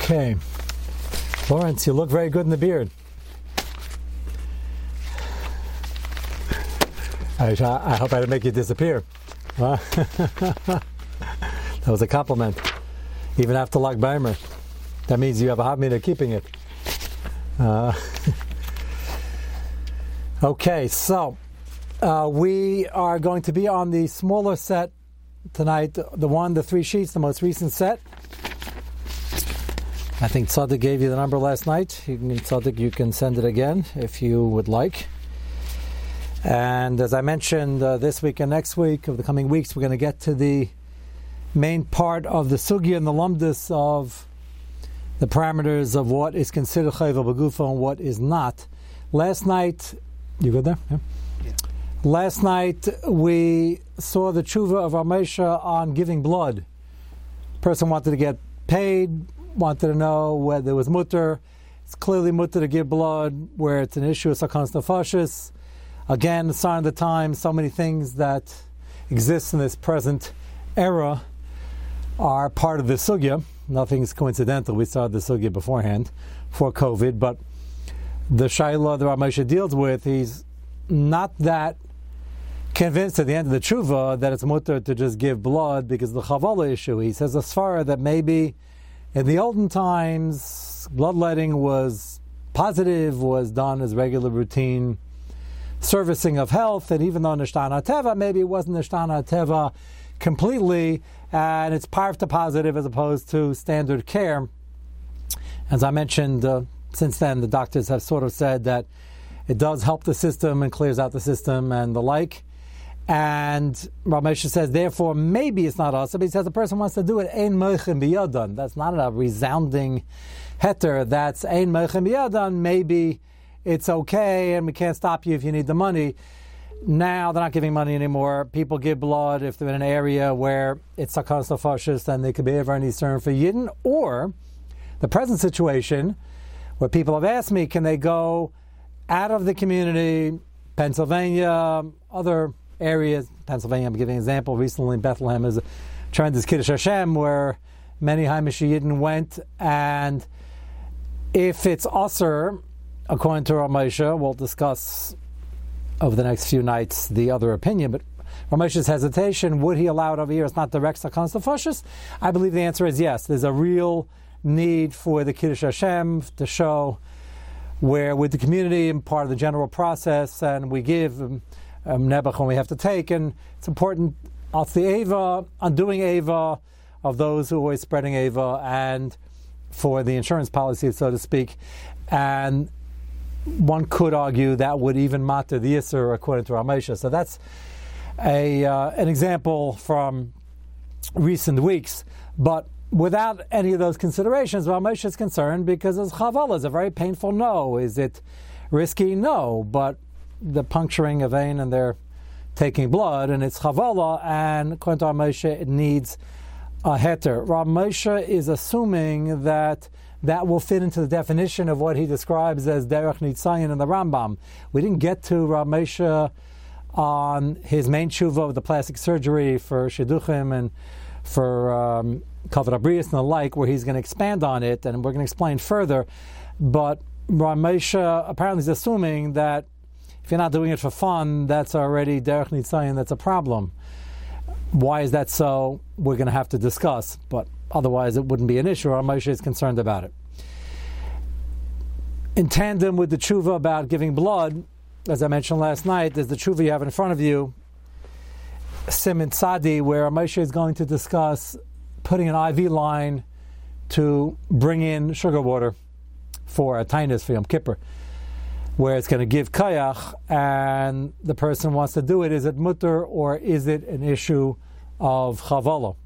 Okay. Lawrence, you look very good in the beard. I, I hope I didn't make you disappear. that was a compliment. Even after Lag Baimer. That means you have a hot minute keeping it. Uh, okay, so uh, we are going to be on the smaller set tonight, the one, the three sheets, the most recent set. I think Tzaddik gave you the number last night. You can, Tzaddik, you can send it again if you would like. And as I mentioned, uh, this week and next week, of the coming weeks, we're going to get to the main part of the sugi and the lumdus of the parameters of what is considered chayva b'gufa and what is not. Last night, you good there? Yeah. yeah. Last night we saw the tshuva of Ramesha on giving blood. Person wanted to get paid, wanted to know whether it was mutter. It's clearly mutter to give blood where it's an issue of sakans nefashis. Again, sign of the time. So many things that exist in this present era are part of the sugya. Nothing's coincidental. We saw the sugya beforehand for COVID, but the shaila that Ramesha deals with, he's not that convinced at the end of the tshuva that it's mutter to just give blood because of the chavala issue. He says as far that maybe in the olden times, bloodletting was positive, was done as regular routine servicing of health, and even though Nishtana Teva, maybe it wasn't Nishtana Teva completely, and it's parvta positive as opposed to standard care. As I mentioned, uh, since then, the doctors have sort of said that it does help the system and clears out the system and the like. And Ramesha says, therefore, maybe it's not us. But he says the person wants to do it, ein moichin biyadan. That's not a resounding heter. That's ein moichin biyadan. Maybe it's okay, and we can't stop you if you need the money. Now they're not giving money anymore. People give blood if they're in an area where it's sakas fascist, then they could be ever any concern for yidden. Or the present situation, where people have asked me, can they go out of the community, Pennsylvania, other areas, Pennsylvania, I'm giving an example, recently in Bethlehem is trying this Kiddush Hashem where many Haimish Yidden went, and if it's Usr, according to Ramesha, we'll discuss over the next few nights the other opinion, but Ramesha's hesitation, would he allow it over here? It's not direct Tefashis. I believe the answer is yes. There's a real need for the Kiddush Hashem to show where with the community and part of the general process, and we give um, um, Nebuch when we have to take, and it's important off the Ava, undoing Ava of those who are always spreading Ava, and for the insurance policy, so to speak. And one could argue that would even matter the Yisr according to Ramesha. So that's a, uh, an example from recent weeks. But without any of those considerations, Ramesh is concerned because his chavala is a very painful no. Is it risky? No. But the puncturing a vein and they're taking blood, and it's chavala, and according to Ramesha, it needs a heter. Ramesha is assuming that that will fit into the definition of what he describes as derech nitzayin in the Rambam. We didn't get to Ramesha on his main tshuva of the plastic surgery for shidduchim and for um, kavod and the like, where he's going to expand on it, and we're going to explain further. But Ramesha apparently is assuming that if you're not doing it for fun, that's already derech nitzayin. That's a problem. Why is that so? We're going to have to discuss, but otherwise it wouldn't be an issue. Our Moshe is concerned about it. In tandem with the tshuva about giving blood, as I mentioned last night, there's the tshuva you have in front of you, Simon Sadi, where Moshe is going to discuss putting an IV line to bring in sugar water for a tinus for Yom Kippur where it's going to give kayach, and the person wants to do it. Is it mutter or is it an issue of chavala?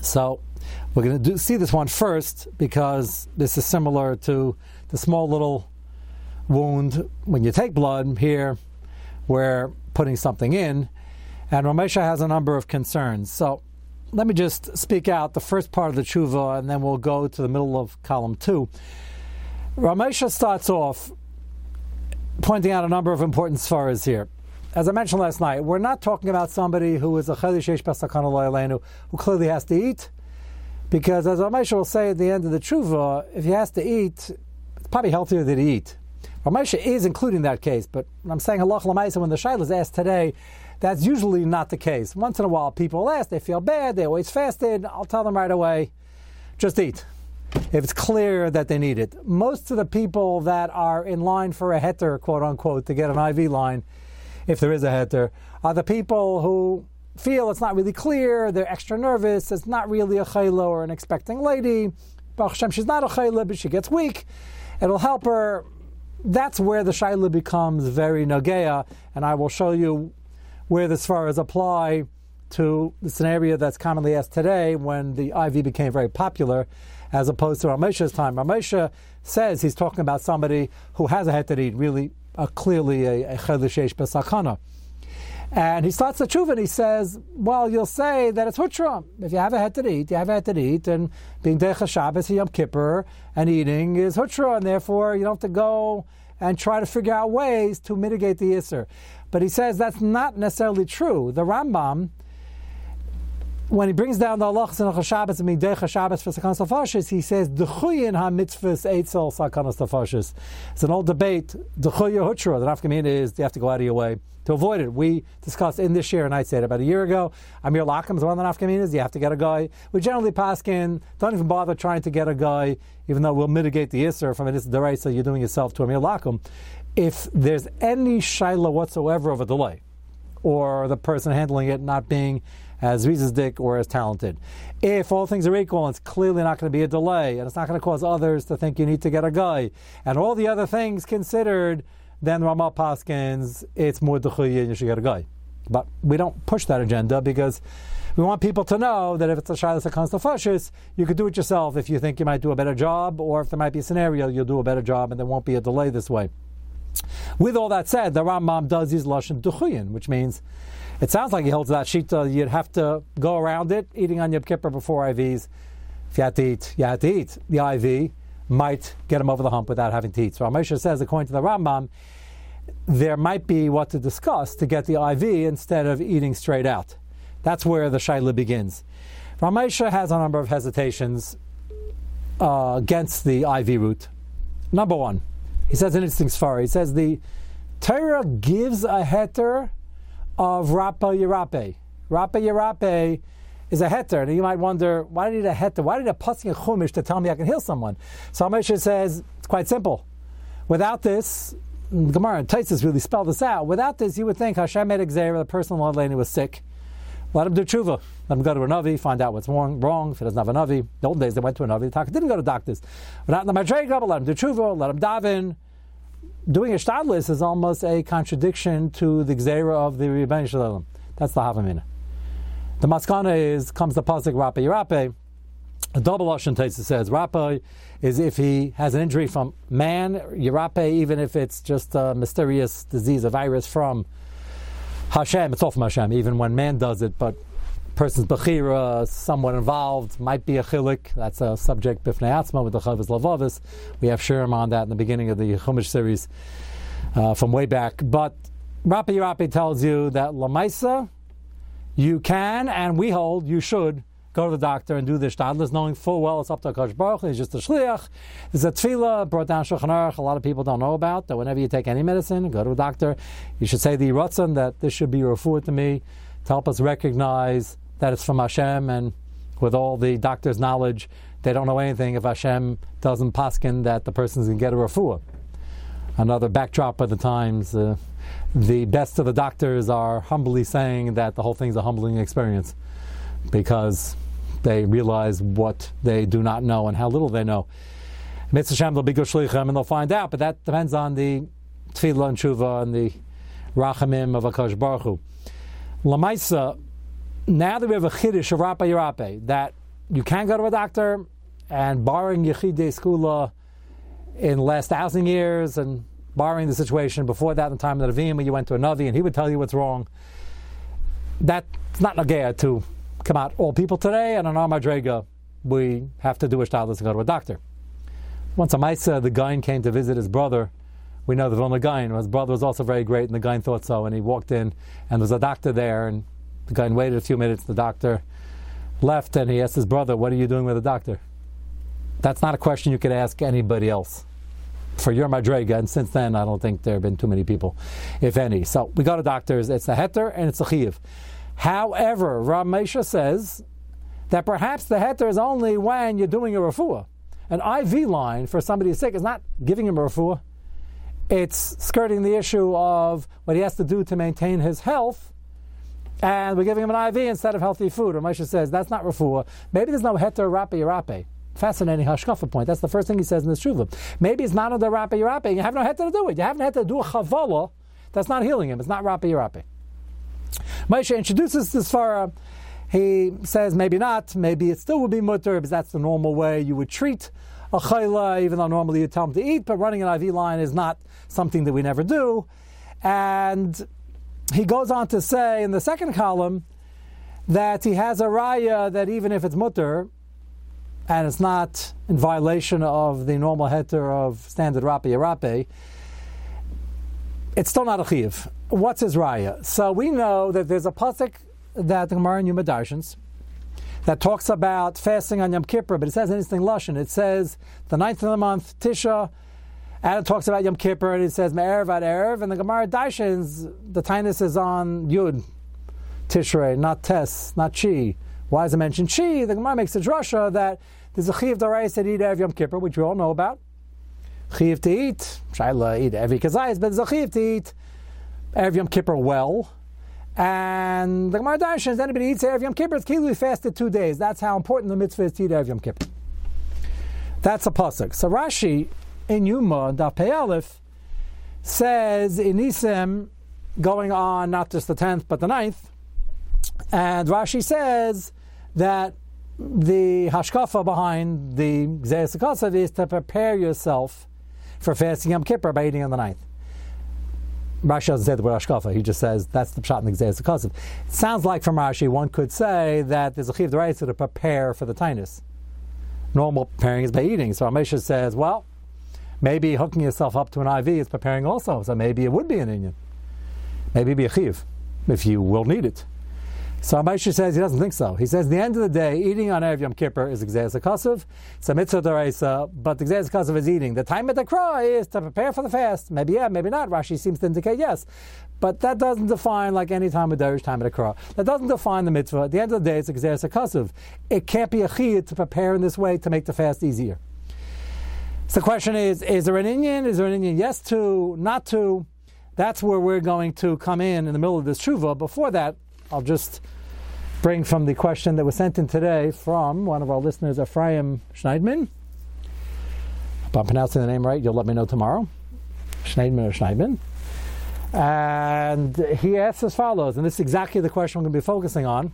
So we're going to do, see this one first because this is similar to the small little wound when you take blood here, where putting something in, and Ramesha has a number of concerns. So let me just speak out the first part of the tshuva, and then we'll go to the middle of column two. Ramesha starts off pointing out a number of important svaras here. As I mentioned last night, we're not talking about somebody who is a chayli sheish who clearly has to eat, Because as Ramesha will say at the end of the tshuva, if he has to eat, it's probably healthier that he eat. Ramesha is including that case, but I'm saying halach when the shaila is asked today, that's usually not the case. Once in a while, people ask, they feel bad, they always fasted. I'll tell them right away, just eat. If it's clear that they need it. Most of the people that are in line for a heter, quote unquote, to get an IV line, if there is a heter, are the people who feel it's not really clear, they're extra nervous, it's not really a chayla or an expecting lady. Baruch Hashem, she's not a chayla, but she gets weak. It'll help her. That's where the shayla becomes very nagea, and I will show you where the svaras apply to the scenario that's commonly asked today when the IV became very popular, as opposed to Ramesha's time. Ramesha says he's talking about somebody who has a heterid, really uh, clearly a, a chelishesh besakana. And he starts the tshuva and he says, well, you'll say that it's hutra. If you have a eat, you have a eat, and being Decha Shabbos, Yom Kippur, and eating is hutra, and therefore you don't have to go and try to figure out ways to mitigate the Isser. But he says that's not necessarily true. The Rambam, when he brings down the halachas and Shabbos and Midei Shabbos for Sakanas Tafashis, he says Dechuyin ha mitzvahs eitzel Sakanas Tafashis. It's an old debate. Dechuya hutra. The nafkamina is you have to go out of your way to avoid it. We discussed in this year, and I said about a year ago. Amir Lakim is one of the nafkaminas. You have to get a guy. We generally pass in. Don't even bother trying to get a guy, even though we'll mitigate the isser from it. It's the right, so you're doing yourself to Amir Lakim. If there's any shaila whatsoever of a delay, or the person handling it not being as dick or as talented. If all things are equal, it's clearly not going to be a delay, and it's not going to cause others to think you need to get a guy, and all the other things considered, then Ramah Paskins, it's more duchuyi and you should get a guy. But we don't push that agenda because we want people to know that if it's a shilas that comes to fashis, you could do it yourself if you think you might do a better job, or if there might be a scenario, you'll do a better job, and there won't be a delay this way. With all that said, the Rambam does use lashon duchuyin, which means it sounds like he holds that shita. You'd have to go around it, eating on Yom Kippur before IVs. If you had to eat, you had to eat. The IV might get him over the hump without having to eat. So Ramesha says, according to the Rambam, there might be what to discuss to get the IV instead of eating straight out. That's where the shaila begins. Ramesha has a number of hesitations uh, against the IV route. Number one, he says an interesting svara. He says the Torah gives a heter of Rapa Yerape. Rapa Yerape is a heter. And you might wonder, why did need a heter? Why did a passing a chumish to tell me I can heal someone? So Moshe says, it's quite simple. Without this, Gemara and Taisus really spell this out. Without this, you would think Hashem made Xavier, the person in lady was sick. Let him do tshuva. Let him go to a Navi, find out what's wrong, wrong. If he doesn't have a Navi, the old days they went to a Navi. The didn't go to doctors. But not in the Madrega, let him do tshuva, let him daven doing a shtadlis is almost a contradiction to the gzera of the Rebbein Shalom. That's the Havamina. The maskana is comes the pasuk Rapa Yirape. A double Lashon Taisa says Rapa is if he has an injury from man, Yirape, even if it's just a mysterious disease, a virus from Hashem, it's all from Hashem, even when man does it, but person's bechira, somewhat involved, might be a chilik. That's a subject bifnei atzma with the chavos lavavis. We have sherm on that in the beginning of the Chumash series uh, from way back. But Rapi Rapi tells you that lamaisa, you can and we hold you should go to the doctor and do the shtadlis, knowing full well it's up to Akash Baruch. He's just a shliach. There's a tefillah brought down Shulchan Aruch. A lot of people don't know about that. Whenever you take any medicine, go to a doctor. You should say the ratzon that this should be referred to me help us recognize that it's from Hashem, and with all the doctor's knowledge, they don't know anything if Hashem doesn't paskin that the person's going to get a refuah. Another backdrop of the times, uh, the best of the doctors are humbly saying that the whole thing's a humbling experience because they realize what they do not know and how little they know. Mitzvah Hashem, they'll be good and they'll find out, but that depends on the tefillah and tshuva and the rachamim of Akash Baruch Hu. Lamaisa, now that we have a chiddush of Rapa Yerape, that you can go to a doctor, and barring Yechidei Skula in the last thousand years, and barring the situation before that, in the time of the when you went to a Navi and he would tell you what's wrong, that's not Nagea to come out all people today, and on our Madrega, we have to do a shtadlis to go to a doctor. Once a Maisa, the guy came to visit his brother. We know that the Vilna Gaon, his brother was also very great, and the guy thought so, and he walked in, and there was a doctor there, and the guy waited a few minutes. The doctor left and he asked his brother, What are you doing with the doctor? That's not a question you could ask anybody else. For your Madrega, and since then I don't think there have been too many people, if any. So we go to doctors, it's a heter and it's a chiv. However, Ramesha says that perhaps the heter is only when you're doing a refuah. An IV line for somebody who's sick is not giving him a refuah. It's skirting the issue of what he has to do to maintain his health, and we're giving him an IV instead of healthy food. Ramesha says that's not refuah. Maybe there's no heter rape rape. Fascinating hashkafa point. That's the first thing he says in this shuvah. Maybe it's not under rape rape. You have no heter to do it. You haven't had to do a chavala. That's not healing him. It's not rape rape. Moshe introduces this Svara. He says maybe not, maybe it still would be mutter because that's the normal way you would treat a chayla, even though normally you tell him to eat, but running an IV line is not something that we never do. And he goes on to say in the second column that he has a raya that even if it's mutter, and it's not in violation of the normal heter of standard rapi rape, it's still not a chiv. What's his raya? So we know that there's a pasuk that the Gemara in Yuma Darshans that talks about fasting on Yom Kippur, but it says anything Lashon. It says the ninth of the month, Tisha, and it talks about Yom Kippur, and it says Me'erev ad Erev, and the Gemara Darshans, the tinus is on Yud, Tishrei, not Tes, not Chi. Why is it mentioned Chi? The Gemara makes a drasha that there's a Chiv Darais that eat Erev Yom Kippur, which we all know about. Chiv to eat, Shaila eat every kazayis, but there's a Chiv to eat Erev Yom Kippur well. And the Gemara Darshan is anybody eats Erev Yom Kippur, it's Kilu fasted two days. That's how important the mitzvah is to eat Erev Yom Kippur. That's a pasuk. So Rashi in Yuma, Daf Aleph, says in Nisim, going on not just the 10th but the 9th, and Rashi says that the hashkafa behind the Gzeis is to prepare yourself for fasting Yom Kippur by eating on the 9th. Rashi doesn't say the word Ashkafa. He just says that's the shot in the. It sounds like from Rashi one could say that there's a chiv deraisa to prepare for the tinus. Normal preparing is by eating. So Ramesha says, well, maybe hooking yourself up to an IV is preparing also. So maybe it would be an Indian. Maybe be a chiv if you will need it. So Amaisha says he doesn't think so. He says, at the end of the day, eating on Erev Yom Kippur is Gzeis HaKasav, it's a mitzvah deraisa, but the Gzeis is eating. The time of the cry is to prepare for the fast. Maybe yeah, maybe not. Rashi seems to indicate yes. But that doesn't define like any time of Derish, time of the cry. That doesn't define the mitzvah. At the end of the day, it's a Gzeis. It can't be a chiyah to prepare in this way to make the fast easier. So the question is, is there an Indian? Is there an Indian yes to, not to? That's where we're going to come in in the middle of this tshuva. Before that, I'll just bring from the question that was sent in today from one of our listeners, Ephraim Schneidman. If I'm pronouncing the name right, you'll let me know tomorrow. Schneidman or Schneidman. And he asks as follows, and this is exactly the question I'm going to be focusing on.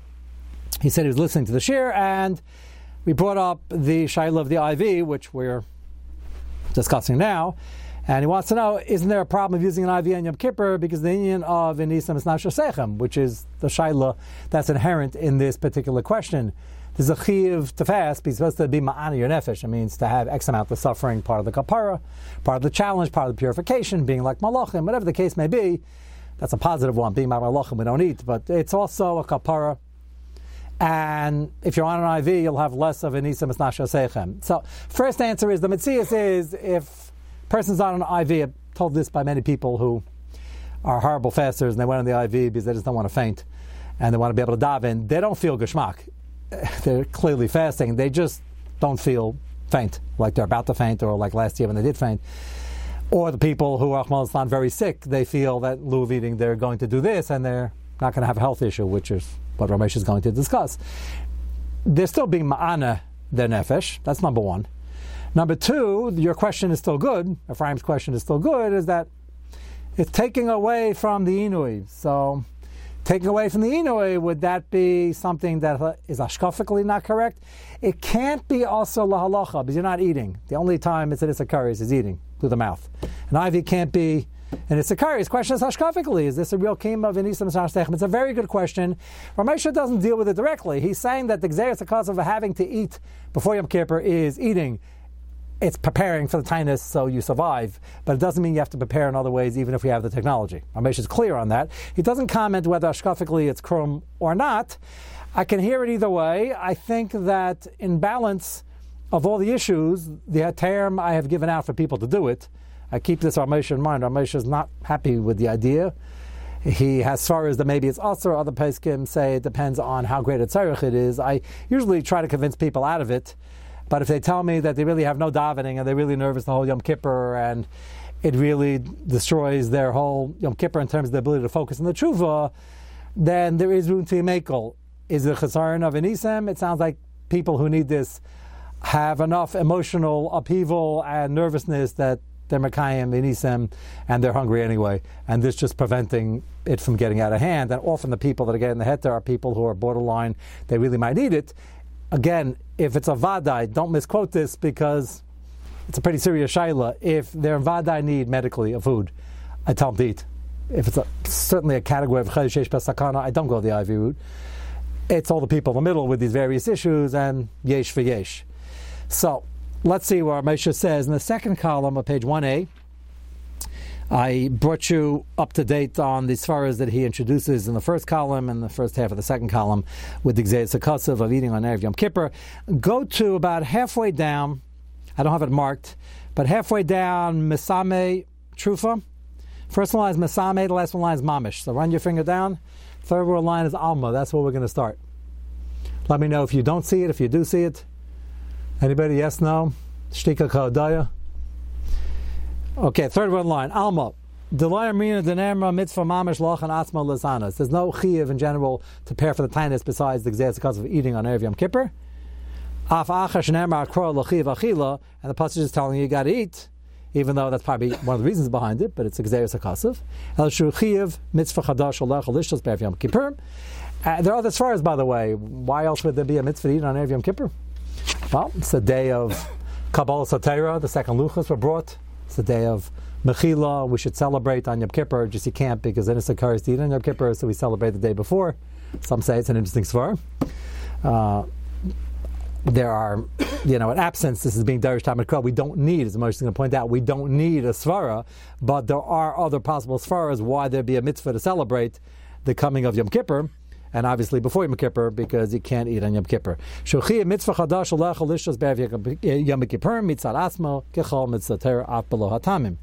He said he was listening to the shir, and we brought up the shaila of the IV, which we're discussing now. And he wants to know, isn't there a problem of using an IV on Yom Kippur because the union of Inisam is not Shasechem, which is the Shaila that's inherent in this particular question. There's a chiv to fast, but supposed to be ma'ana your nefesh. It means to have X amount of suffering, part of the kapara, part of the challenge, part of the purification, being like malachim, whatever the case may be. That's a positive one, being malachim we don't eat, but it's also a kapara. And if you're on an IV, you'll have less of an isam esnasha So, first answer is the mitzias is if person's on an IV. I'm told this by many people who are horrible fasters and they went on the IV because they just don't want to faint and they want to be able to dive in. They don't feel geschmack. They're clearly fasting. They just don't feel faint, like they're about to faint or like last year when they did faint. Or the people who are very sick, they feel that lieu of eating, they're going to do this and they're not going to have a health issue, which is what Ramesh is going to discuss. They're still being ma'ana their nefesh. That's number one. Number two, your question is still good. Ephraim's question is still good. Is that it's taking away from the inui. So, taking away from the inui, would that be something that is ashkafically not correct? It can't be also lahalacha because you're not eating. The only time it's it's occurs is eating through the mouth. An ivy can't be and it's a His question is hashkafically, is this a real kima of Sashtechem? It's a very good question. Ramesha doesn't deal with it directly. He's saying that the Xeris, the cause of having to eat before Yom Kippur is eating it's preparing for the tinus so you survive, but it doesn't mean you have to prepare in other ways, even if we have the technology. Ramesh is clear on that. He doesn't comment whether ashkafically it's krum or not. I can hear it either way. I think that in balance of all the issues, the term I have given out for people to do it, I keep this Ramesh in mind. Ramesh is not happy with the idea. He has svaras that maybe it's us or other peskim say it depends on how great a tzarech it is. I usually try to convince people out of it but if they tell me that they really have no davening and they're really nervous the whole Yom Kippur and it really destroys their whole Yom Kippur in terms of the ability to focus on the tshuva, then there is room to makel. Is it chasaron of anisem? It sounds like people who need this have enough emotional upheaval and nervousness that they're Mekayim, Inisem, and they're hungry anyway. And this just preventing it from getting out of hand. And often the people that are getting the heter are people who are borderline, they really might need it again, if it's a vadai, don't misquote this because it's a pretty serious shaila. If they're in vadai need medically of food, I tell them to eat. If it's a, certainly a category of chayishesh pesakana, I don't go the IV route. It's all the people in the middle with these various issues and yesh for yesh. So let's see what Moshe says in the second column of page 1a. I brought you up to date on the svaras that he introduces in the first column and the first half of the second column with the Gzeit Sakasav of eating on Erev Yom Kippur. Go to about halfway down, I don't have it marked, but halfway down, Misame Trufa. First one line is Misame, the last one line is Mamish. So run your finger down. Third word line is Alma. That's where we're going to start. Let me know if you don't see it, if you do see it. Anybody? Yes, no? Shtika Kaodaya. Okay, third one line. Alma. mitzvah mamish lochan atzma lazanas. There's no chiv in general to prepare for the tinus besides the exercise because of eating on Erev Yom Kippur. Af achash lachiv achila, and the passage is telling you you got to eat, even though that's probably one of the reasons behind it, but it's exeris akasav. El shu chiv mitzvah chadash olech alishtos Yom Kippur. Uh, there are other svaras, by the way. Why else would there be a mitzvah to eat on Erev Yom Kippur? Well, it's the day of Kabbalah Satera, the second luchas were brought. It's the day of Mechila. We should celebrate on Yom Kippur. Just you can't because then it's occurs to eat on Yom Kippur, so we celebrate the day before. Some say it's an interesting svar. Uh, there are, you know, an absence. This is being Darish Talmud We don't need, as Moshe is going to point out, we don't need a svara, but there are other possible svaras why there'd be a mitzvah to celebrate the coming of Yom Kippur and obviously before Yom Kippur because you can't eat on Yom Kippur. Mitzvah chadash be'av Yom Kippur asmo af below hatamim.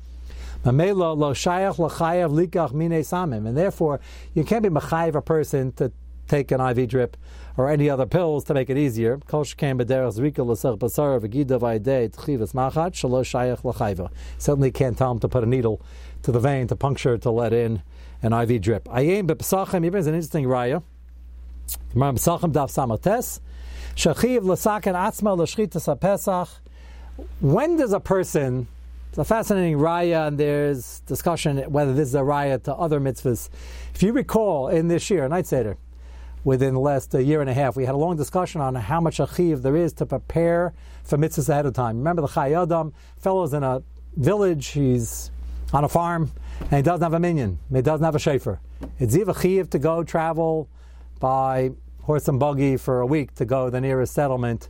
And therefore you can't be machayev a person to take an IV drip or any other pills to make it easier. Certainly can't tell him to put a needle to the vein to puncture to let in an IV drip. Even is an interesting raya. When does a person, it's a fascinating raya, and there's discussion whether this is a raya to other mitzvahs. If you recall, in this year, a Night Seder, within the last uh, year and a half, we had a long discussion on how much achiv there is to prepare for mitzvahs ahead of time. Remember the Chayadam, fellow's in a village, he's on a farm, and he doesn't have a minion, he doesn't have a shafer. It's ziv achiv to go travel by horse and buggy for a week to go to the nearest settlement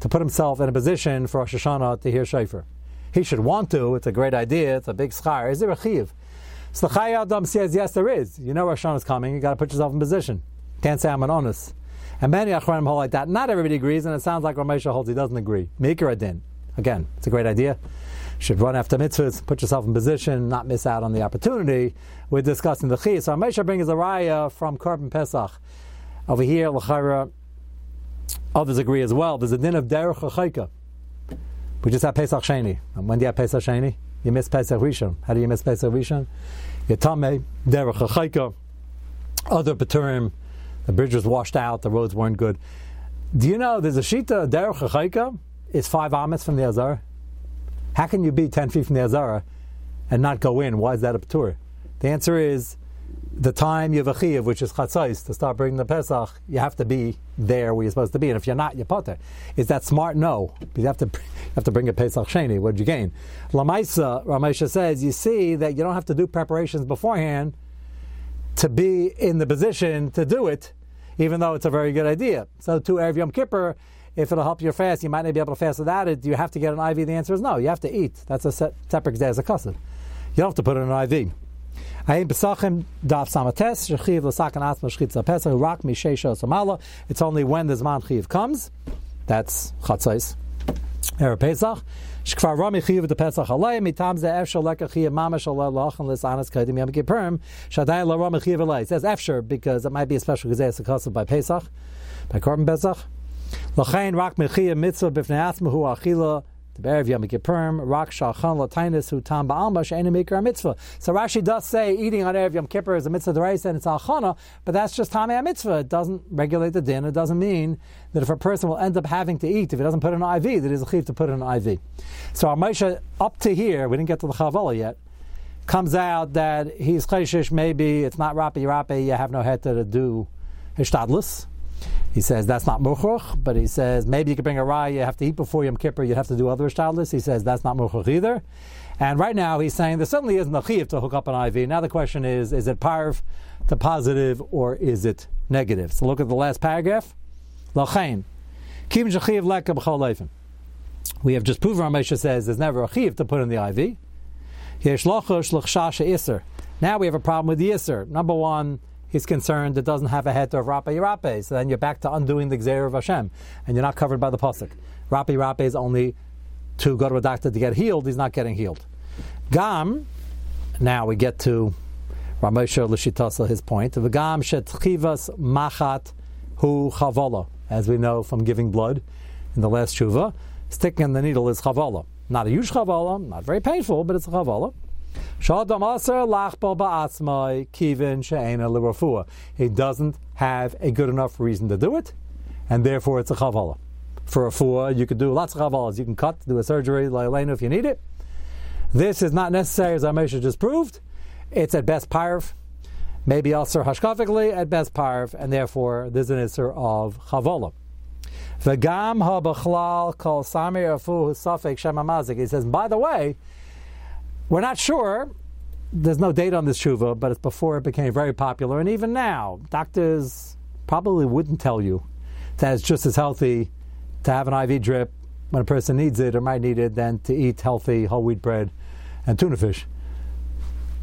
to put himself in a position for Rosh Hashanah to hear Shofar. He should want to. It's a great idea. It's a big schar. Is there a chiv? So the Chai Adam says, yes, there is. You know Rosh Hashanah is coming. You got to put yourself in position. Can't say I'm an honest. And many Achronim hold like that. Not everybody agrees, and it sounds like Ramesha holds he doesn't agree. Maker Adin. Again, it's a great idea. should run after mitzvahs, put yourself in position, not miss out on the opportunity. We're discussing the chi. So Ramesha brings a raya from Korban Pesach over here, Lachara, others agree as well. There's a din of Derech HaChaika. We just had Pesach Sheni. And when do you have Pesach Sheni? You miss Pesach Rishon. How do you miss Pesach Rishon? Yatame, Derech HaChaika, other Peturim, the bridge was washed out, the roads weren't good. Do you know there's a Shita, Derech HaChaika, is five amas from the Azara? How can you be 10 feet from the Azara and not go in? Why is that a Petur? The answer is the time you have a chiv, which is chatzais, to start bringing the Pesach, you have to be there where you're supposed to be. And if you're not, you're potter. Is that smart? No. You have to, you have to bring a Pesach Sheni. What did you gain? Lamaisa, Ramesha says, you see that you don't have to do preparations beforehand to be in the position to do it, even though it's a very good idea. So to Erev Yom Kippur, if it'll help your fast, you might not be able to fast without it. Do you have to get an IV? The answer is no. You have to eat. That's a separate day as a custard. You don't have to put in an IV. It's only when the Zman Chiv comes. That's Chatzais. Er Pesach. Shkvar Rami Chiyuv the Pesach Alei mitam ze efshar leka Chiyuv mamash alei lach unless anas kadim yom kippurim shadayin la Rami Chiyuv Alei. It says efshar because it might be a special gazayas akasov by Pesach, by Korban Pesach. Lachain rak mechiyah mitzvah b'fnei atzma hu achila the Be'er Yom Kippurim, Rak Shalchan Latainis Hu Tam Ba'alma She'enu Mikra Mitzvah. So Rashi does say eating on Erev Yom Kippur is a mitzvah deraisa and it's alchana, but that's just Tamei mitzvah. It doesn't regulate the din. It doesn't mean that if a person will end up having to eat, if he doesn't put an IV, that is a chiv to put in an IV. So our Moshe, up to here, we didn't get to the Chavala yet, comes out that he's chayshish, maybe it's not rapi rapi, you have no head to do hishtadlus. He says that's not muchuch, but he says maybe you could bring a rye, you have to eat before Yom Kippur, you'd have to do other shtadlis. He says that's not muchuch either. And right now he's saying there certainly isn't a chiv to hook up an IV. Now the question is, is it parv to positive or is it negative? So look at the last paragraph. Lachain. Kim leka We have just proven, Ramesha says, there's never a chiv to put in the IV. Now we have a problem with the Yisr. Number one, he's concerned it doesn't have a head of Rapi Rape. So then you're back to undoing the Gzeir of Hashem, and you're not covered by the Pasuk. Rapi Rape is only to go to a doctor to get healed, he's not getting healed. Gam, now we get to Ramesha Lishitasa, his point. Gam Shetchivas Machat Hu Chavola, as we know from giving blood in the last Shuva. Sticking in the needle is Chavola. Not a huge Chavola, not very painful, but it's a Chavola. He doesn't have a good enough reason to do it, and therefore it's a chavala. For a fuah, you could do lots of chavalas. You can cut, do a surgery, like if you need it. This is not necessary, as Amesha just proved. It's at best parv, maybe also hashkafically at best parv, and therefore there's an isser of chavala. V'gam ha kol samir afu safek. He says, by the way, we're not sure. There's no date on this shuva, but it's before it became very popular, and even now, doctors probably wouldn't tell you that it's just as healthy to have an IV drip when a person needs it or might need it than to eat healthy whole wheat bread and tuna fish.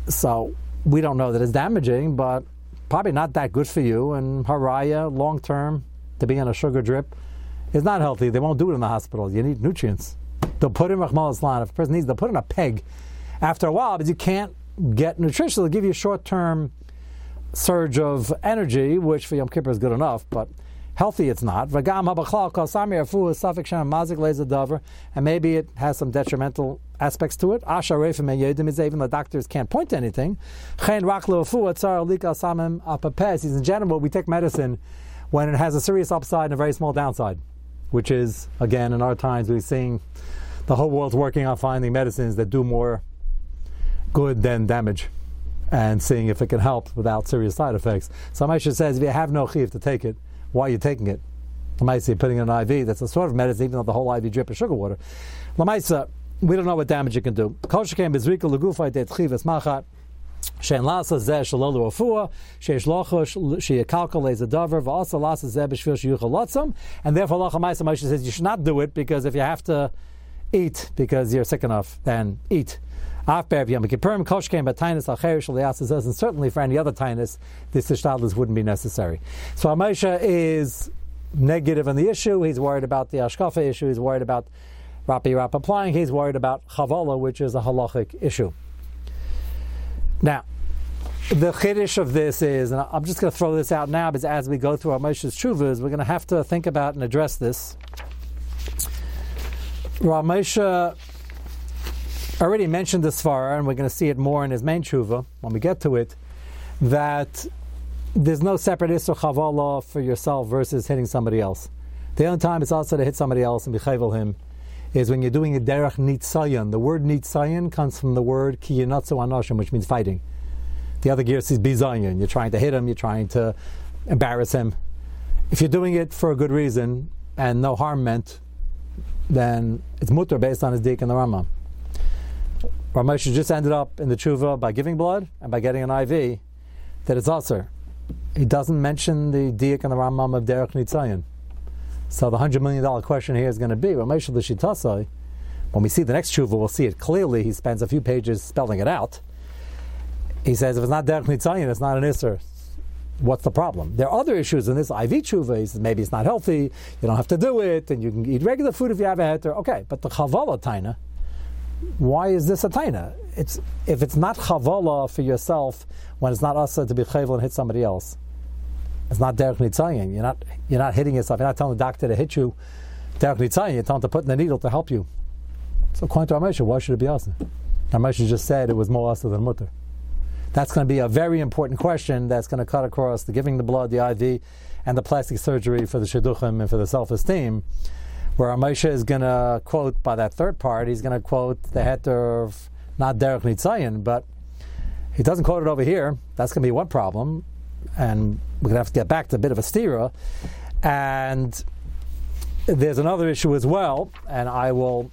So we don't know that it's damaging, but probably not that good for you. And haraya, long term, to be on a sugar drip is not healthy. They won't do it in the hospital. You need nutrients. They'll put in Rahmal Islam. If a person needs, they'll put in a peg after a while, but you can't get nutrition. It'll give you a short term surge of energy, which for Yom Kippur is good enough, but healthy it's not. And maybe it has some detrimental aspects to it. Even the doctors can't point to anything. In general, we take medicine when it has a serious upside and a very small downside, which is, again, in our times, we're seeing the whole world's working on finding medicines that do more good than damage and seeing if it can help without serious side effects. So Maisha says if you have no chiv to take it, why are you taking it? Lamaisa, putting in an IV, that's a sort of medicine, even though the whole IV drip is sugar water. Lamaisa, we don't know what damage it can do. Koshkem bezrika legufay det chivas. Shein lasa zeh shalolu afua, sheish locho sheyakalkal lez adover, v'asa lasa zeh b'shvil sheyuchal and therefore Lacha Maisa Moshe says you should not do it because if you have to eat because you're sick enough, then eat. And certainly for any other tinus, this ishtadlis wouldn't be necessary. So Amosha is negative on the issue. He's worried about the ashkafa issue. He's worried about rapi rap applying. He's worried about chavala, which is a halachic issue. Now, the chiddush of this is, and I'm just going to throw this out now, because as we go through our Moshe's we're going to have to think about and address this. Ramesha already mentioned this far, and we're going to see it more in his main tshuva when we get to it, that there's no separate Isra Chavala for yourself versus hitting somebody else. The only time it's also to hit somebody else and bechavel him is when you're doing a derech nitzayon. The word nitzayon comes from the word kiyinatzu anoshim, which means fighting. The other gear is bizayon. You're trying to hit him, you're trying to embarrass him. If you're doing it for a good reason and no harm meant, then it's mutter based on his dik and the Rambam. Ramosha just ended up in the tshuva by giving blood and by getting an IV, that it's. He doesn't mention the diak and the Rambam of Derech Nitzayin. So the hundred million dollar question here is going to be, when we see the next tshuva, we'll see it clearly. He spends a few pages spelling it out. He says, if it's not derech nitzayin, it's not an isser. What's the problem? There are other issues in this IV tshuva. He says maybe it's not healthy. You don't have to do it, and you can eat regular food if you have a heter. Okay, but the chavala taina. Why is this a taina? It's if it's not chavala for yourself when it's not asa to be chayvel and hit somebody else. It's not derech nitzayin. You're not you're not hitting yourself. You're not telling the doctor to hit you. Derech nitzayin. You're telling to put in the needle to help you. So according to Ramesha, why should it be asa? Ramesha just said it was more asa than mutter. That's going to be a very important question that's going to cut across the giving the blood, the IV, and the plastic surgery for the shidduchim and for the self-esteem. Where Ramesha is going to quote by that third part, he's going to quote the heter of not derech nitzayin, but he doesn't quote it over here. That's going to be one problem and we're going to have to get back to a bit of a stira. And there's another issue as well, and I will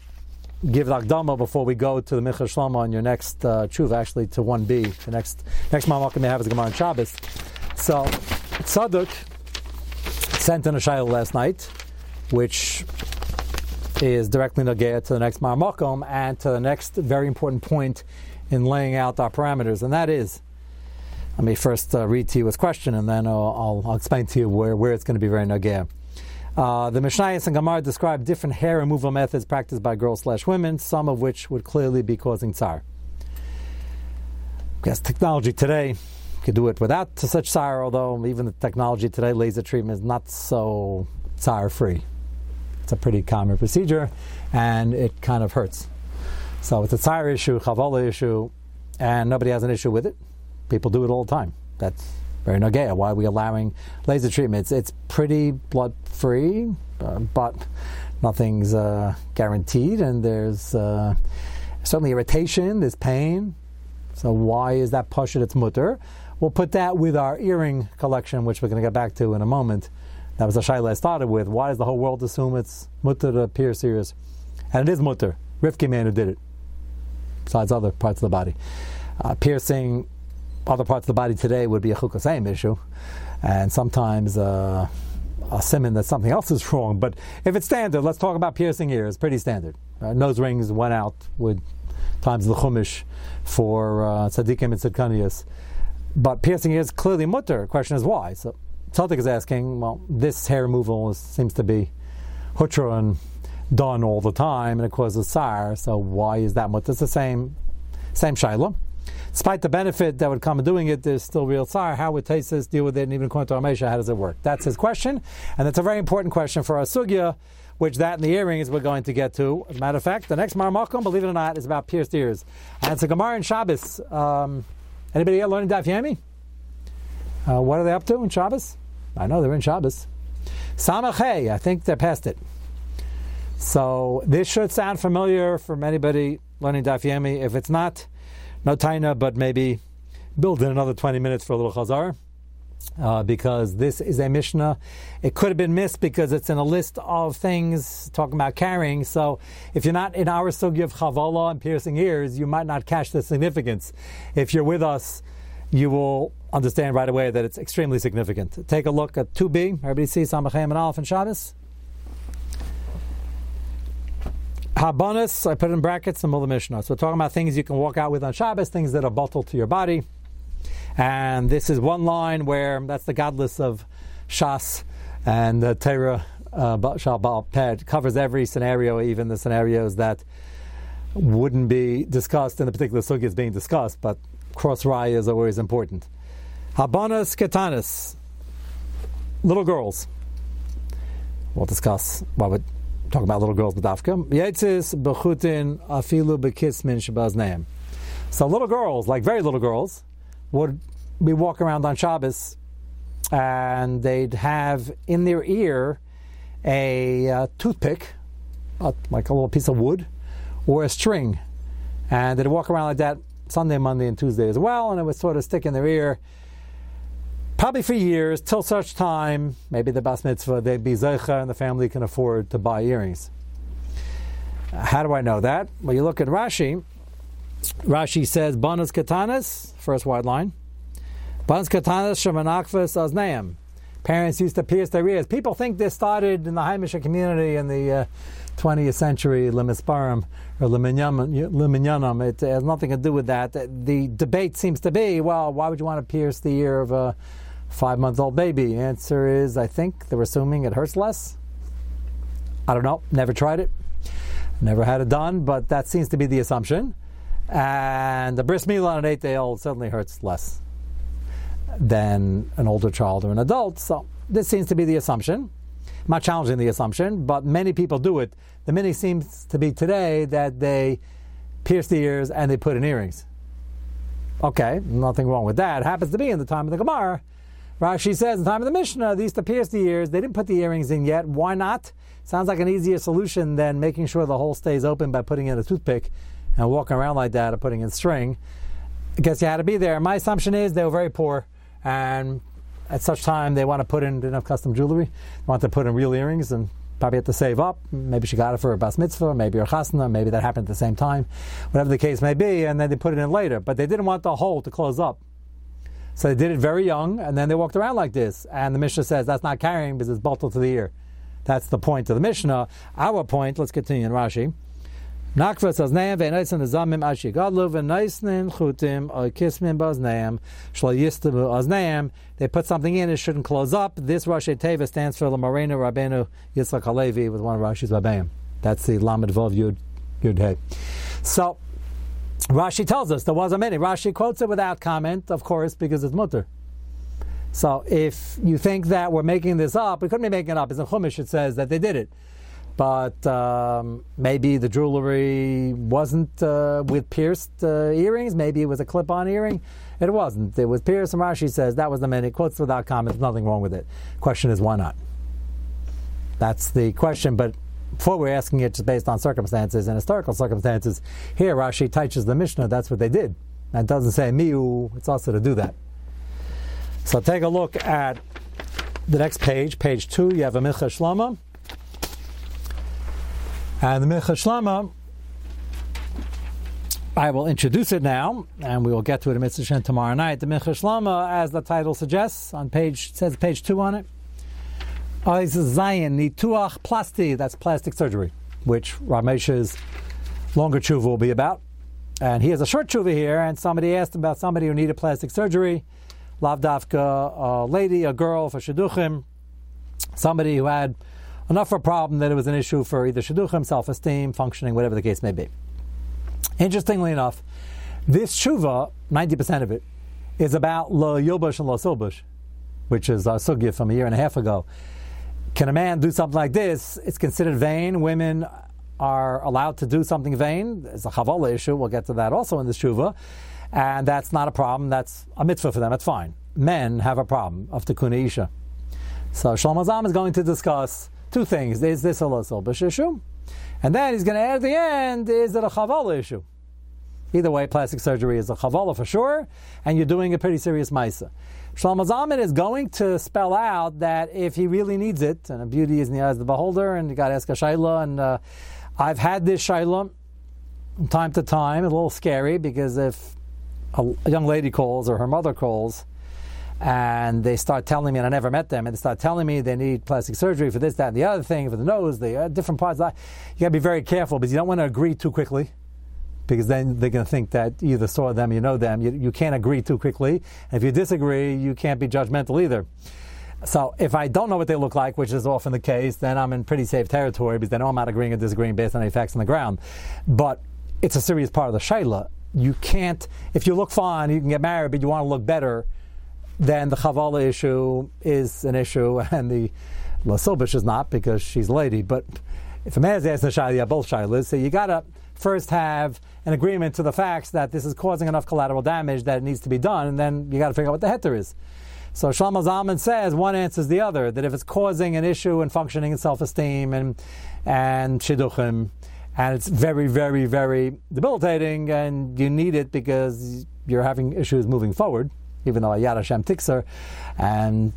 give Akdama before we go to the Michal Shlomo on your next uh, actually to 1b. The next next Mamakam may have is Gemara on Shabbos. So, Tzaduk sent in a shayla last night, which is directly nagaya to the next Marmakom and to the next very important point in laying out our parameters, and that is let me first uh, read to you his question, and then I'll, I'll, explain to you where, where it's going to be very nagir. Uh, the Mishnayos and Gemara describe different hair removal methods practiced by girls slash women, some of which would clearly be causing tsar. Yes, technology today could do it without such tsar, although even the technology today, laser treatment is not so tsar free. It's a pretty common procedure, and it kind of hurts. So it's a tsar issue, chavala issue, and nobody has an issue with it. People do it all the time. That's very nagaya. Why are we allowing laser treatments? It's pretty blood free, uh, but nothing's uh, guaranteed, and there's uh, certainly irritation, there's pain. So why is that pashut its mutter? We'll put that with our earring collection, which we're going to get back to in a moment. That was a shaila I started with. Why does the whole world assume it's mutter to pierce ears? And it is mutter. Rifki man who did it, besides other parts of the body. Uh, piercing other parts of the body today would be a chukasayim issue, and sometimes uh, a simon that something else is wrong. But if it's standard, let's talk about piercing ears. Pretty standard. Uh, nose rings went out with times the chumash for uh, tzaddikim and tzadkaniyas. But piercing ears clearly mutter. Question is why. So Tzaddik is asking, well, this hair removal is, seems to be hutra and done all the time, and it causes sire. So why is that mutter? It's the same same shaila despite the benefit that would come in doing it, there's still real tsar. How would Tesis deal with it? And even according to Amesha, how does it work? That's his question, and that's a very important question for our sugya, which that and the earrings we're going to get to. As a matter of fact, the next Marmakum, believe it or not, is about pierced ears. And it's a Gemara in Shabbos. Um, anybody here learning Daf Yomi? Uh, what are they up to in Shabbos? I know they're in Shabbos. Samachay, I think they're past it. So this should sound familiar from anybody learning Daf Yomi. If it's not, no taina, but maybe build in another 20 minutes for a little chazar. Uh, because this is a Mishnah. It could have been missed because it's in a list of things talking about carrying. So if you're not in our sugi of chavala and piercing ears, you might not catch the significance. If you're with us, you will understand right away that it's extremely significant. Take a look at 2b. Everybody see Samachem and Aleph and Shabbos? Habanas, I put in brackets the Mula Mishnah. So we're talking about things you can walk out with on Shabbos, things that are bottled to your body. And this is one line where that's the godless of Shas and the Torah uh, Ped covers every scenario, even the scenarios that wouldn't be discussed in the particular sugi is being discussed, but cross raya is always important. Habanas ketanis, little girls. We'll discuss why we're talking about little girls b'dafka. Yetzis b'chutin afilu b'kismin shabazneim. So little girls, like very little girls, would be walking around on Shabbos, and they'd have in their ear a uh, toothpick, uh, like a little piece of wood, or a string, and they'd walk around like that Sunday, Monday, and Tuesday as well, and it would sort of stick in their ear probably for years, till such time, maybe the bas mitzvah, they'd be zeicha and the family can afford to buy earrings. How do I know that? Well, you look at Rashi. Rashi says, Banas katanas, first wide line. Banas katanas shamanakvas aznaim. parents used to pierce their ears. People think this started in the Haimisha community in the uh, 20th century, Lemisparim or Leminyanam. It has nothing to do with that. The debate seems to be, well, why would you want to pierce the ear of a five-month-old baby? The answer is, I think they're assuming it hurts less. I don't know. Never tried it. Never had it done, but that seems to be the assumption. And the bris milah on an eight-day-old certainly hurts less than an older child or an adult. So this seems to be the assumption. I'm not challenging the assumption, but many people do it. The many seems to be today that they pierce the ears and they put in earrings. Okay, nothing wrong with that. It happens to be in the time of the Gemara. Rashi says in the time of the Mishnah, they used to pierce the ears. They didn't put the earrings in yet. Why not? Sounds like an easier solution than making sure the hole stays open by putting in a toothpick and walking around like that or putting in string. I guess you had to be there. My assumption is they were very poor and at such time they want to put in enough custom jewelry, they want to put in real earrings and probably have to save up. Maybe she got it for a bas mitzvah, maybe her chasna, maybe that happened at the same time, whatever the case may be, and then they put it in later. But they didn't want the hole to close up. So they did it very young, and then they walked around like this. And the Mishnah says that's not carrying because it's bottled to the ear. That's the point of the Mishnah. Our point, let's continue in Rashi. Nakvas azneim ve'noisen azamim ashi gadlu ve'noisnin chutim kismin bazneim shlo yistabu. They put something in, it shouldn't close up. This Rashi Teva stands for the Marina Rabbeinu Yitzchak Halevi with one of Rashi's Rabbeim. That's the Lamed Vov Yud Yud Hey. So Rashi tells us there was a many. Rashi quotes it without comment, of course, because it's mutter. So if you think that we're making this up, we couldn't be making it up. It's in Chumash it says that they did it but um, maybe the jewelry wasn't uh, with pierced uh, earrings. Maybe it was a clip-on earring. It wasn't. It was pierced. And Rashi says that was the minute. Quotes without comment. Nothing wrong with it. Question is why not? That's the question. But before we're asking it just based on circumstances and historical circumstances, here Rashi teaches the Mishnah. That's what they did. And it doesn't say miu. It's also to do that. So take a look at the next page, page two. You have a Minchas Shlomo. And the Minchas Shlomo, I will introduce it now, and we will get to it in Mitzvah tomorrow night. The Minchas Shlomo, as the title suggests, on page says page two on it. Is Zion Nituach Plasti, that's plastic surgery, which Ramesh's longer tshuva will be about. And he has a short tshuva here, and somebody asked about somebody who needed plastic surgery, Lavdafka, a lady, a girl for Shidduchim, somebody who had enough of a problem that it was an issue for either shidduchim, self-esteem, functioning, whatever the case may be. Interestingly enough, this shuva, 90% of it, is about lo yobush and lo silbush, which is our sugya from a year and a half ago. Can a man do something like this? It's considered vain. Women are allowed to do something vain. It's a chavala issue. We'll get to that also in the shuva. And that's not a problem. That's a mitzvah for them. That's fine. Men have a problem of tikkun isha. So Shlomo Zalman is going to discuss two things. Is this a Lasilbish issue? And then he's going to add at the end, is it a Chavala issue? Either way, plastic surgery is a Chavala for sure, and you're doing a pretty serious Maisa. Shlomo Zalman is going to spell out that if he really needs it, and a beauty is in the eyes of the beholder, and you got to ask a Shaila, and uh, I've had this Shaila from time to time, a little scary because if a, young lady calls or her mother calls, and they start telling me, and I never met them, and they start telling me they need plastic surgery for this, that, and the other thing, for the nose, the uh, different parts. You got to be very careful because you don't want to agree too quickly, because then they're going to think that you either saw them, you know them. You, you can't agree too quickly, and if you disagree, you can't be judgmental either. So if I don't know what they look like, which is often the case, then I'm in pretty safe territory because then I'm not agreeing or disagreeing based on any facts on the ground. But it's a serious part of the shaila. You can't, if you look fine, you can get married, but you want to look better then the Chavala issue is an issue, and the Lasilbish is not because she's a lady. But if a man is asking a Shaila, both Shailas, so you got to first have an agreement to the facts that this is causing enough collateral damage that it needs to be done, and then you got to figure out what the heter is. So Shlomo Zalman says one answers the other, that if it's causing an issue in functioning and self-esteem and, and shidduchim, and it's very, very, very debilitating, and you need it because you're having issues moving forward, even though Ayad Hashem Tixer, and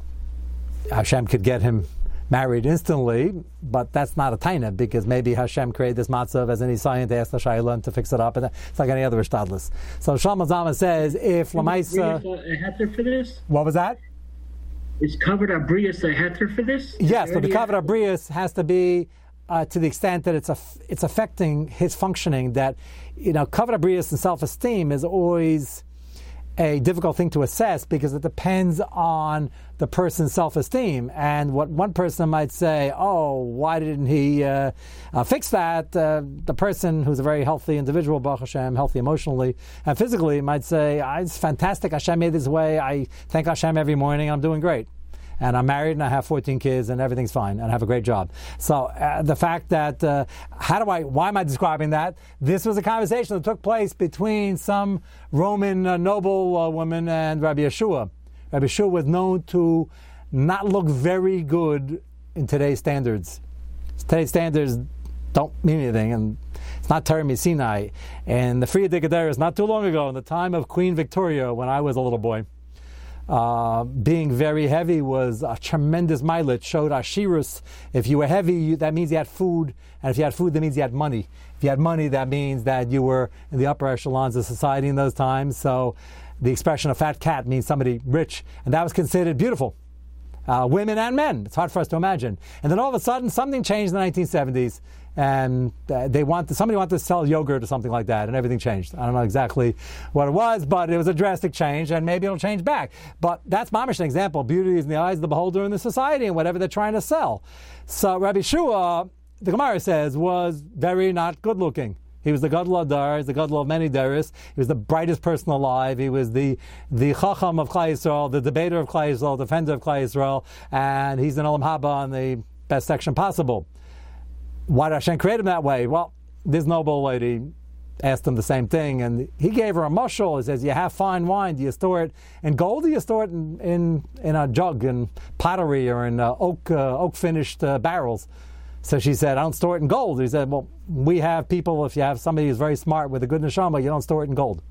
Hashem could get him married instantly, but that's not a taina because maybe Hashem created this matzav as any scientist, the Shaila to fix it up, and it's like any other ishtadlis. So Shlomo Zalman says if Lamaisa. A heter for this? What was that? is kavod habrius a heter for this? Yes, but the kavod habrius has to be uh, to the extent that it's a, it's affecting his functioning. That you know, kavod habrius and self esteem is always a difficult thing to assess because it depends on the person's self-esteem. And what one person might say oh why didn't he uh, uh, fix that? Uh, the person who's a very healthy individual Baruch Hashem healthy emotionally and physically might say ah, it's fantastic. Hashem made this way. I thank Hashem every morning. I'm doing great and I'm married and I have 14 kids and everything's fine and I have a great job. So uh, the fact that uh, how do I why am I describing that? This was a conversation that took place between some Roman uh, noble uh, woman and Rabbi Yehoshua. Rabbi Yehoshua was known to not look very good in today's standards. Today's standards don't mean anything and it's not Torah Sinai. And the Frierdiker is not too long ago, in the time of Queen Victoria, when I was a little boy uh, being very heavy was a tremendous mileage, showed Ashirus. If you were heavy, you, that means you had food, and if you had food, that means you had money. If you had money, that means that you were in the upper echelons of society in those times. So the expression a fat cat means somebody rich, and that was considered beautiful. Uh, women and men. It's hard for us to imagine. And then all of a sudden, something changed in the 1970s and uh, they want somebody wanted to sell yogurt or something like that, and everything changed. I don't know exactly what it was, but it was a drastic change, and maybe it'll change back. But that's mamish an example. Beauty is in the eyes of the beholder in the society and whatever they're trying to sell. So Rabbi Shua, the Gemara says, was very not good looking. He was the Gadol Hador, he's the Gadol of many Daris. He was the brightest person alive. He was the the Chacham of Klal Yisrael, the debater of Klal Yisrael, the defender of Klal Yisrael, and he's an Olam Haba on the best section possible. Why did Hashem create him that way? Well, this noble lady asked him the same thing, and he gave her a mushal. He says, "You have fine wine. Do you store it in gold? Do you store it in in, in a jug, in pottery, or in uh, oak uh, oak finished uh, barrels?" So she said, "I don't store it in gold." He said, "Well, we have people. If you have somebody who's very smart with a good neshama, you don't store it in gold."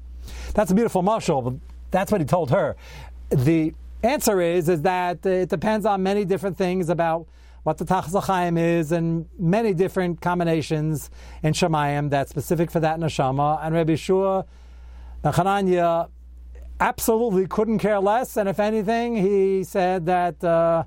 That's a beautiful mushal. That's what he told her. The answer is is that it depends on many different things about what the Tachas is, and many different combinations in Shemayim that's specific for that neshama. And Rabbi Shua Hananya absolutely couldn't care less. And if anything, he said that uh,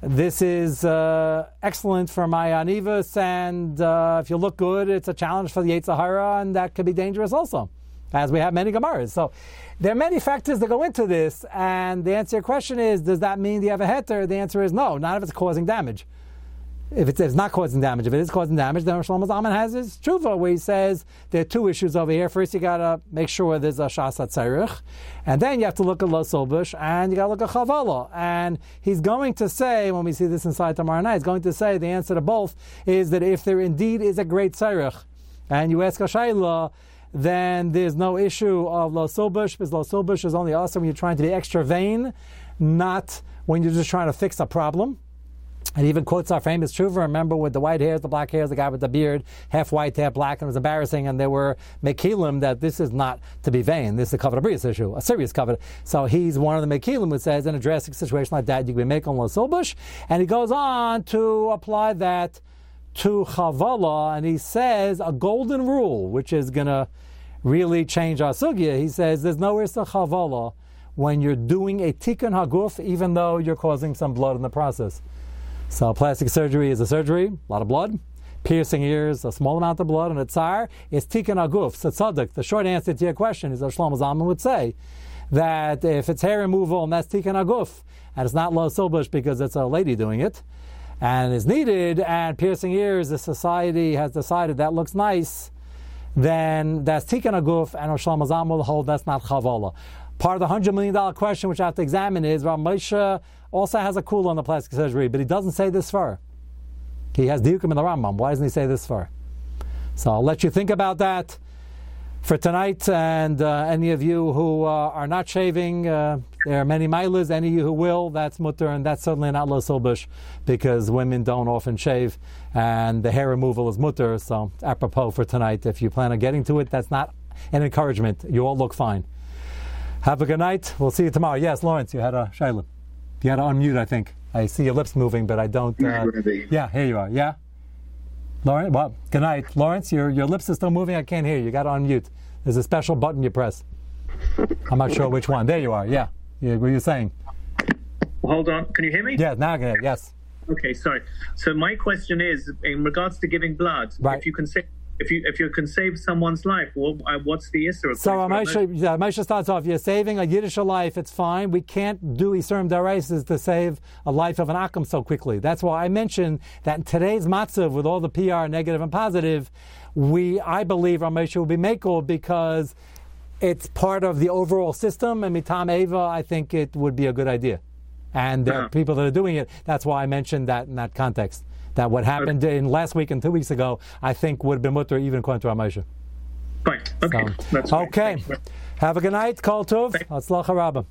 this is uh, excellent for my anivus, and uh, if you look good, it's a challenge for the Yetzer Hara, and that could be dangerous also, as we have many Gemaras. So there are many factors that go into this, and the answer to your question is, does that mean you have a heter? The answer is no, not if it's causing damage if it's, not causing damage, if it is causing damage, then Shlomo Zalman has his tshuva where he says there are two issues over here. First, you got to make sure there's a shasat tzarich, and then you have to look at lo sobush, and you got to look at chavala. And he's going to say, when we see this inside tomorrow night, he's going to say the answer to both is that if there indeed is a great tzarich, and you ask a shayla, then there's no issue of lo sobush, because lo sobush is only awesome when you're trying to be extra vain, not when you're just trying to fix a problem. And even quotes our famous Truva, remember with the white hairs, the black hairs, the guy with the beard, half white, half black, and it was embarrassing, and there were Mekilim that this is not to be vain, this is a covenant issue, a serious covenant. So he's one of the Mekilim who says in a drastic situation like that, you can be making Losilbush, and he goes on to apply that to Chavala, and he says a golden rule, which is going to really change our sugya. He says there's no to Chavala when you're doing a tikkun haguf, even though you're causing some blood in the process. So plastic surgery is a surgery, a lot of blood. Piercing ears, a small amount of blood, and a tsar is tikkun haguf, tzaddik. The short answer to your question is, as Shlomo Zalman would say, that if it's hair removal and that's tikkun haguf, and it's not lo silbush because it's a lady doing it, and is needed, and piercing ears, the society has decided that looks nice, then that's tikkun haguf, and Shlomo Zalman will hold that's not chavala. Part of the hundred million dollar question which I have to examine is Rav Moshe also has a cool on the plastic surgery, but he doesn't say this far. He has diukim in the Rambam. Why doesn't he say this far? So I'll let you think about that for tonight. And uh, any of you who uh, are not shaving, uh, there are many milas. Any of you who will, that's mutter, and that's certainly not lo silbush because women don't often shave, and the hair removal is mutter. So apropos for tonight, if you plan on getting to it, that's not an encouragement. You all look fine. Have a good night. We'll see you tomorrow. Yes, Lawrence, you had a shayla. You had to unmute, I think. I see your lips moving, but I don't. Uh, yeah, here you are. Yeah, Lawrence. Well, good night, Lawrence. Your your lips are still moving. I can't hear you. You got to unmute. There's a special button you press. I'm not sure which one. There you are. Yeah. Yeah what are you saying? hold on. Can you hear me? Yeah, now I can. Yes. Okay, sorry. So my question is, in regards to giving blood, Right. if you can save, if you if you can save someone's life, what, uh, what's the issue? So Moshe, yeah, Moshe starts off, you're saving a Yiddish life, it's fine. We can't do Yisurim Daraisis to save a life of an Akam so quickly. That's why I mentioned that in today's matzav, with all the PR, negative and positive, we, I believe, Ramesha will be Mako because it's part of the overall system, and Mitam Eva, I think it would be a good idea. And there are people that are doing it. That's why I mentioned that in that context. That what happened in last week and two weeks ago, I think would have been mutter even according to Ramesha. Fine. Okay. So, That's okay. Have a good night. Kol Tov.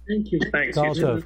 Thank you. Thanks. Kol. Tov.